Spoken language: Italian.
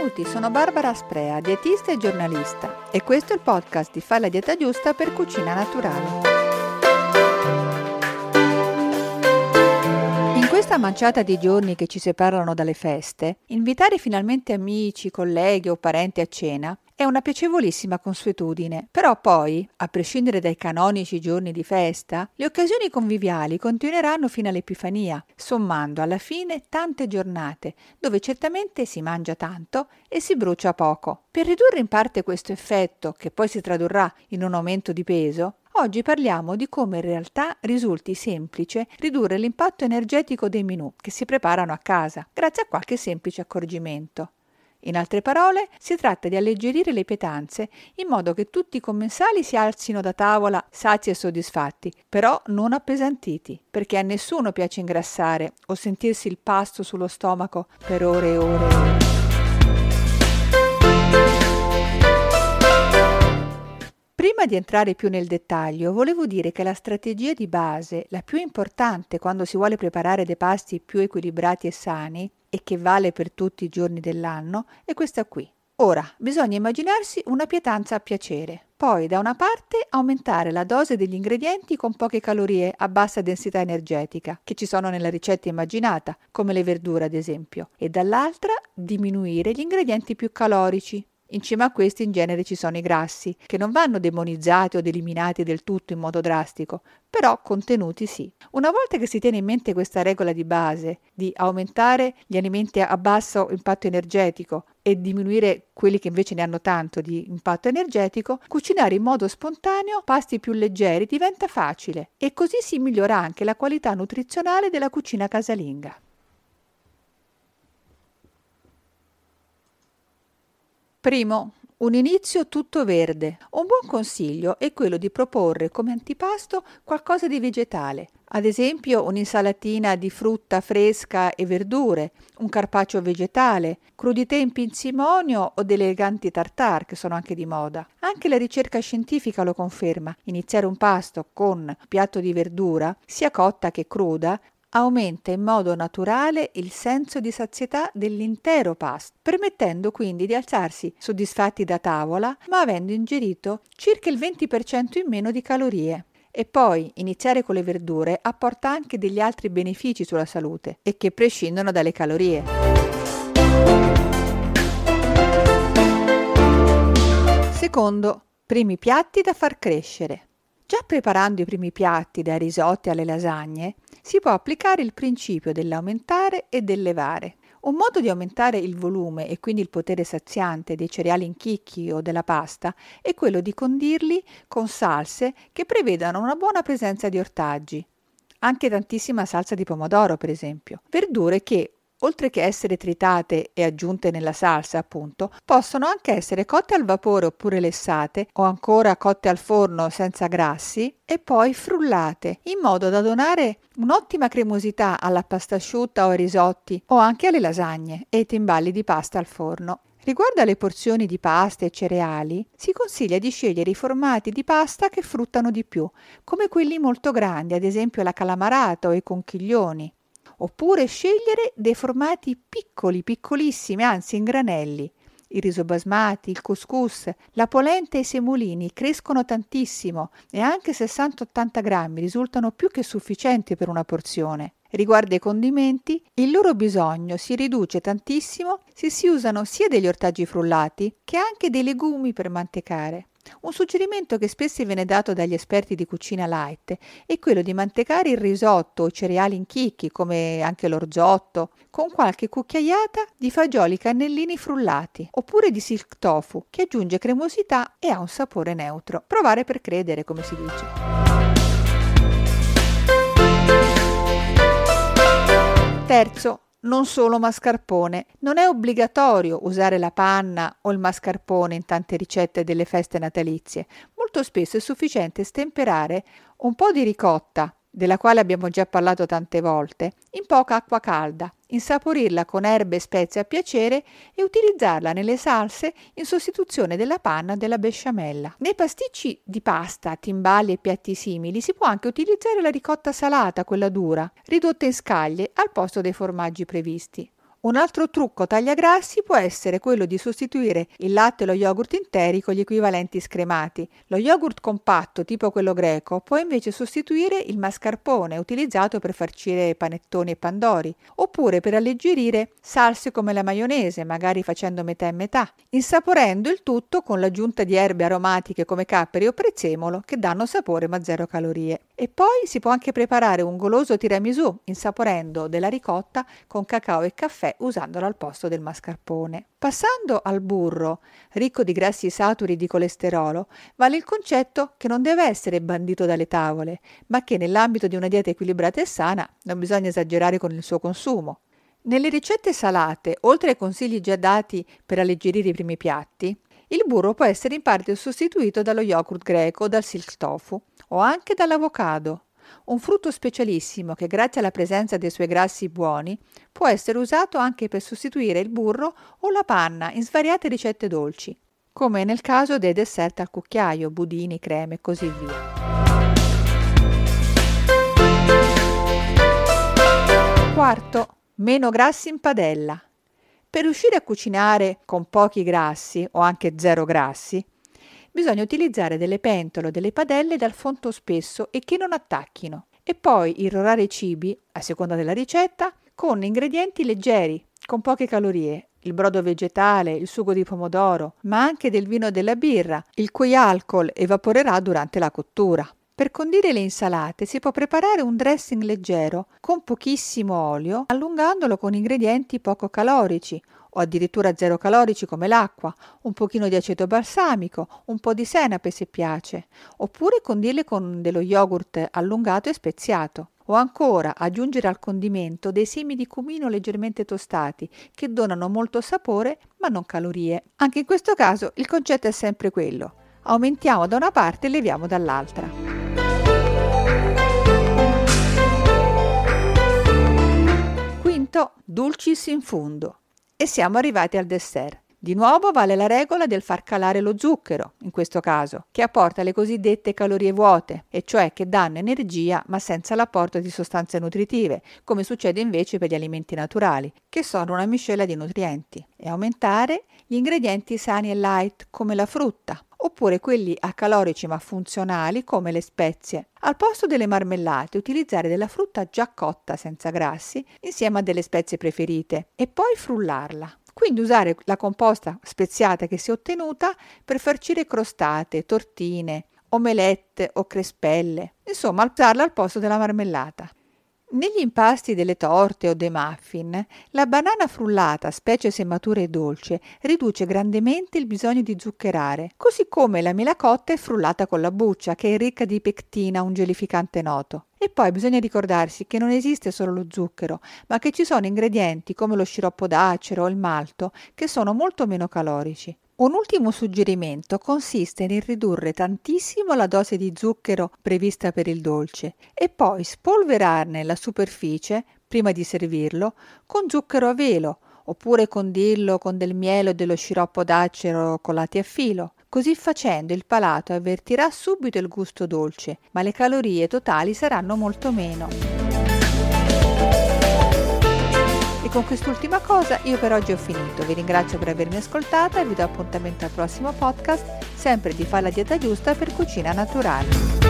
Benvenuti, sono Barbara Sprea, dietista e giornalista e questo è il podcast di Fai la dieta giusta per cucina naturale. Questa manciata di giorni che ci separano dalle feste, invitare finalmente amici, colleghi o parenti a cena è una piacevolissima consuetudine, però poi, a prescindere dai canonici giorni di festa, le occasioni conviviali continueranno fino all'Epifania, sommando alla fine tante giornate, dove certamente si mangia tanto e si brucia poco. Per ridurre in parte questo effetto, che poi si tradurrà in un aumento di peso, Oggi parliamo di come in realtà risulti semplice ridurre l'impatto energetico dei menù che si preparano a casa, grazie a qualche semplice accorgimento. In altre parole, si tratta di alleggerire le pietanze in modo che tutti i commensali si alzino da tavola sazi e soddisfatti, però non appesantiti, perché a nessuno piace ingrassare o sentirsi il pasto sullo stomaco per ore e ore Prima di entrare più nel dettaglio, volevo dire che la strategia di base, la più importante quando si vuole preparare dei pasti più equilibrati e sani, e che vale per tutti i giorni dell'anno è questa qui. Ora, bisogna immaginarsi una pietanza a piacere. Poi, da una parte, aumentare la dose degli ingredienti con poche calorie a bassa densità energetica, che ci sono nella ricetta immaginata, come le verdure ad esempio, e dall'altra diminuire gli ingredienti più calorici, in cima a questi in genere ci sono i grassi, che non vanno demonizzati o eliminati del tutto in modo drastico, però contenuti sì. Una volta che si tiene in mente questa regola di base di aumentare gli alimenti a basso impatto energetico e diminuire quelli che invece ne hanno tanto di impatto energetico, cucinare in modo spontaneo pasti più leggeri diventa facile e così si migliora anche la qualità nutrizionale della cucina casalinga. Primo, un inizio tutto verde. Un buon consiglio è quello di proporre come antipasto qualcosa di vegetale, ad esempio un'insalatina di frutta fresca e verdure, un carpaccio vegetale, crudité in pinzimonio o delle eleganti tartare che sono anche di moda. Anche la ricerca scientifica lo conferma. Iniziare un pasto con piatto di verdura, sia cotta che cruda, aumenta in modo naturale il senso di sazietà dell'intero pasto, permettendo quindi di alzarsi soddisfatti da tavola, ma avendo ingerito circa il 20% in meno di calorie. E poi iniziare con le verdure apporta anche degli altri benefici sulla salute e che prescindono dalle calorie. Secondo, primi piatti da far crescere. Già preparando i primi piatti dai risotti alle lasagne, si può applicare il principio dell'aumentare e del levare. Un modo di aumentare il volume e quindi il potere saziante dei cereali in chicchi o della pasta è quello di condirli con salse che prevedano una buona presenza di ortaggi. Anche tantissima salsa di pomodoro, per esempio. Verdure che, oltre che essere tritate e aggiunte nella salsa, appunto, possono anche essere cotte al vapore oppure lessate o ancora cotte al forno senza grassi e poi frullate in modo da donare un'ottima cremosità alla pasta asciutta o ai risotti o anche alle lasagne e ai timballi di pasta al forno. Riguardo alle porzioni di pasta e cereali, si consiglia di scegliere i formati di pasta che fruttano di più, come quelli molto grandi, ad esempio la calamarata o i conchiglioni, oppure scegliere dei formati piccoli, piccolissimi, anzi in granelli. Il riso basmati, il couscous, la polenta e i semolini crescono tantissimo e anche 60-80 grammi risultano più che sufficienti per una porzione. Riguardo ai condimenti, il loro bisogno si riduce tantissimo se si usano sia degli ortaggi frullati che anche dei legumi per mantecare. Un suggerimento che spesso viene dato dagli esperti di cucina light è quello di mantecare il risotto o cereali in chicchi, come anche l'orgiotto, con qualche cucchiaiata di fagioli cannellini frullati, oppure di silk tofu, che aggiunge cremosità e ha un sapore neutro. Provare per credere, come si dice. Terzo, non solo mascarpone. Non è obbligatorio usare la panna o il mascarpone in tante ricette delle feste natalizie. Molto spesso è sufficiente stemperare un po' di ricotta, della quale abbiamo già parlato tante volte, in poca acqua calda, insaporirla con erbe e spezie a piacere e utilizzarla nelle salse in sostituzione della panna o della besciamella. Nei pasticci di pasta, timbali e piatti simili si può anche utilizzare la ricotta salata, quella dura, ridotta in scaglie al posto dei formaggi previsti. Un altro trucco tagliagrassi può essere quello di sostituire il latte e lo yogurt interi con gli equivalenti scremati. Lo yogurt compatto, tipo quello greco, può invece sostituire il mascarpone utilizzato per farcire panettoni e pandori, oppure per alleggerire salse come la maionese, magari facendo metà e metà, insaporendo il tutto con l'aggiunta di erbe aromatiche come capperi o prezzemolo che danno sapore ma zero calorie. E poi si può anche preparare un goloso tiramisù insaporendo della ricotta con cacao e caffè usandolo al posto del mascarpone. Passando al burro, ricco di grassi saturi di colesterolo, vale il concetto che non deve essere bandito dalle tavole, ma che nell'ambito di una dieta equilibrata e sana non bisogna esagerare con il suo consumo. Nelle ricette salate, oltre ai consigli già dati per alleggerire i primi piatti, il burro può essere in parte sostituito dallo yogurt greco o dal silk tofu o anche dall'avocado un frutto specialissimo che grazie alla presenza dei suoi grassi buoni può essere usato anche per sostituire il burro o la panna in svariate ricette dolci, come nel caso dei dessert al cucchiaio, budini, creme e così via. Quarto, meno grassi in padella. Per riuscire a cucinare con pochi grassi o anche zero grassi, bisogna utilizzare delle pentole o delle padelle dal fondo spesso e che non attacchino e poi irrorare i cibi, a seconda della ricetta, con ingredienti leggeri, con poche calorie, il brodo vegetale, il sugo di pomodoro, ma anche del vino e della birra, il cui alcol evaporerà durante la cottura. Per condire le insalate si può preparare un dressing leggero con pochissimo olio, allungandolo con ingredienti poco calorici o addirittura zero calorici come l'acqua, un pochino di aceto balsamico, un po' di senape se piace, oppure condirle con dello yogurt allungato e speziato. O ancora aggiungere al condimento dei semi di cumino leggermente tostati che donano molto sapore ma non calorie. Anche in questo caso il concetto è sempre quello. Aumentiamo da una parte e leviamo dall'altra. Quinto, dulcis in fundo. E siamo arrivati al dessert. Di nuovo vale la regola del far calare lo zucchero, in questo caso, che apporta le cosiddette calorie vuote, e cioè che danno energia ma senza l'apporto di sostanze nutritive, come succede invece per gli alimenti naturali, che sono una miscela di nutrienti, e aumentare gli ingredienti sani e light, come la frutta, oppure quelli acalorici ma funzionali come le spezie. Al posto delle marmellate utilizzare della frutta già cotta senza grassi insieme a delle spezie preferite e poi frullarla. Quindi usare la composta speziata che si è ottenuta per farcire crostate, tortine, omelette o crespelle, insomma usarla al posto della marmellata. Negli impasti delle torte o dei muffin, la banana frullata, specie se matura e dolce, riduce grandemente il bisogno di zuccherare, così come la mela cotta è frullata con la buccia, che è ricca di pectina, un gelificante noto. E poi bisogna ricordarsi che non esiste solo lo zucchero, ma che ci sono ingredienti come lo sciroppo d'acero o il malto che sono molto meno calorici. Un ultimo suggerimento consiste nel ridurre tantissimo la dose di zucchero prevista per il dolce e poi spolverarne la superficie, prima di servirlo, con zucchero a velo oppure condirlo con del miele o dello sciroppo d'acero colati a filo. Così facendo il palato avvertirà subito il gusto dolce, ma le calorie totali saranno molto meno con quest'ultima cosa io per oggi ho finito. Vi ringrazio per avermi ascoltata e vi do appuntamento al prossimo podcast, sempre di fare la dieta giusta per cucina naturale.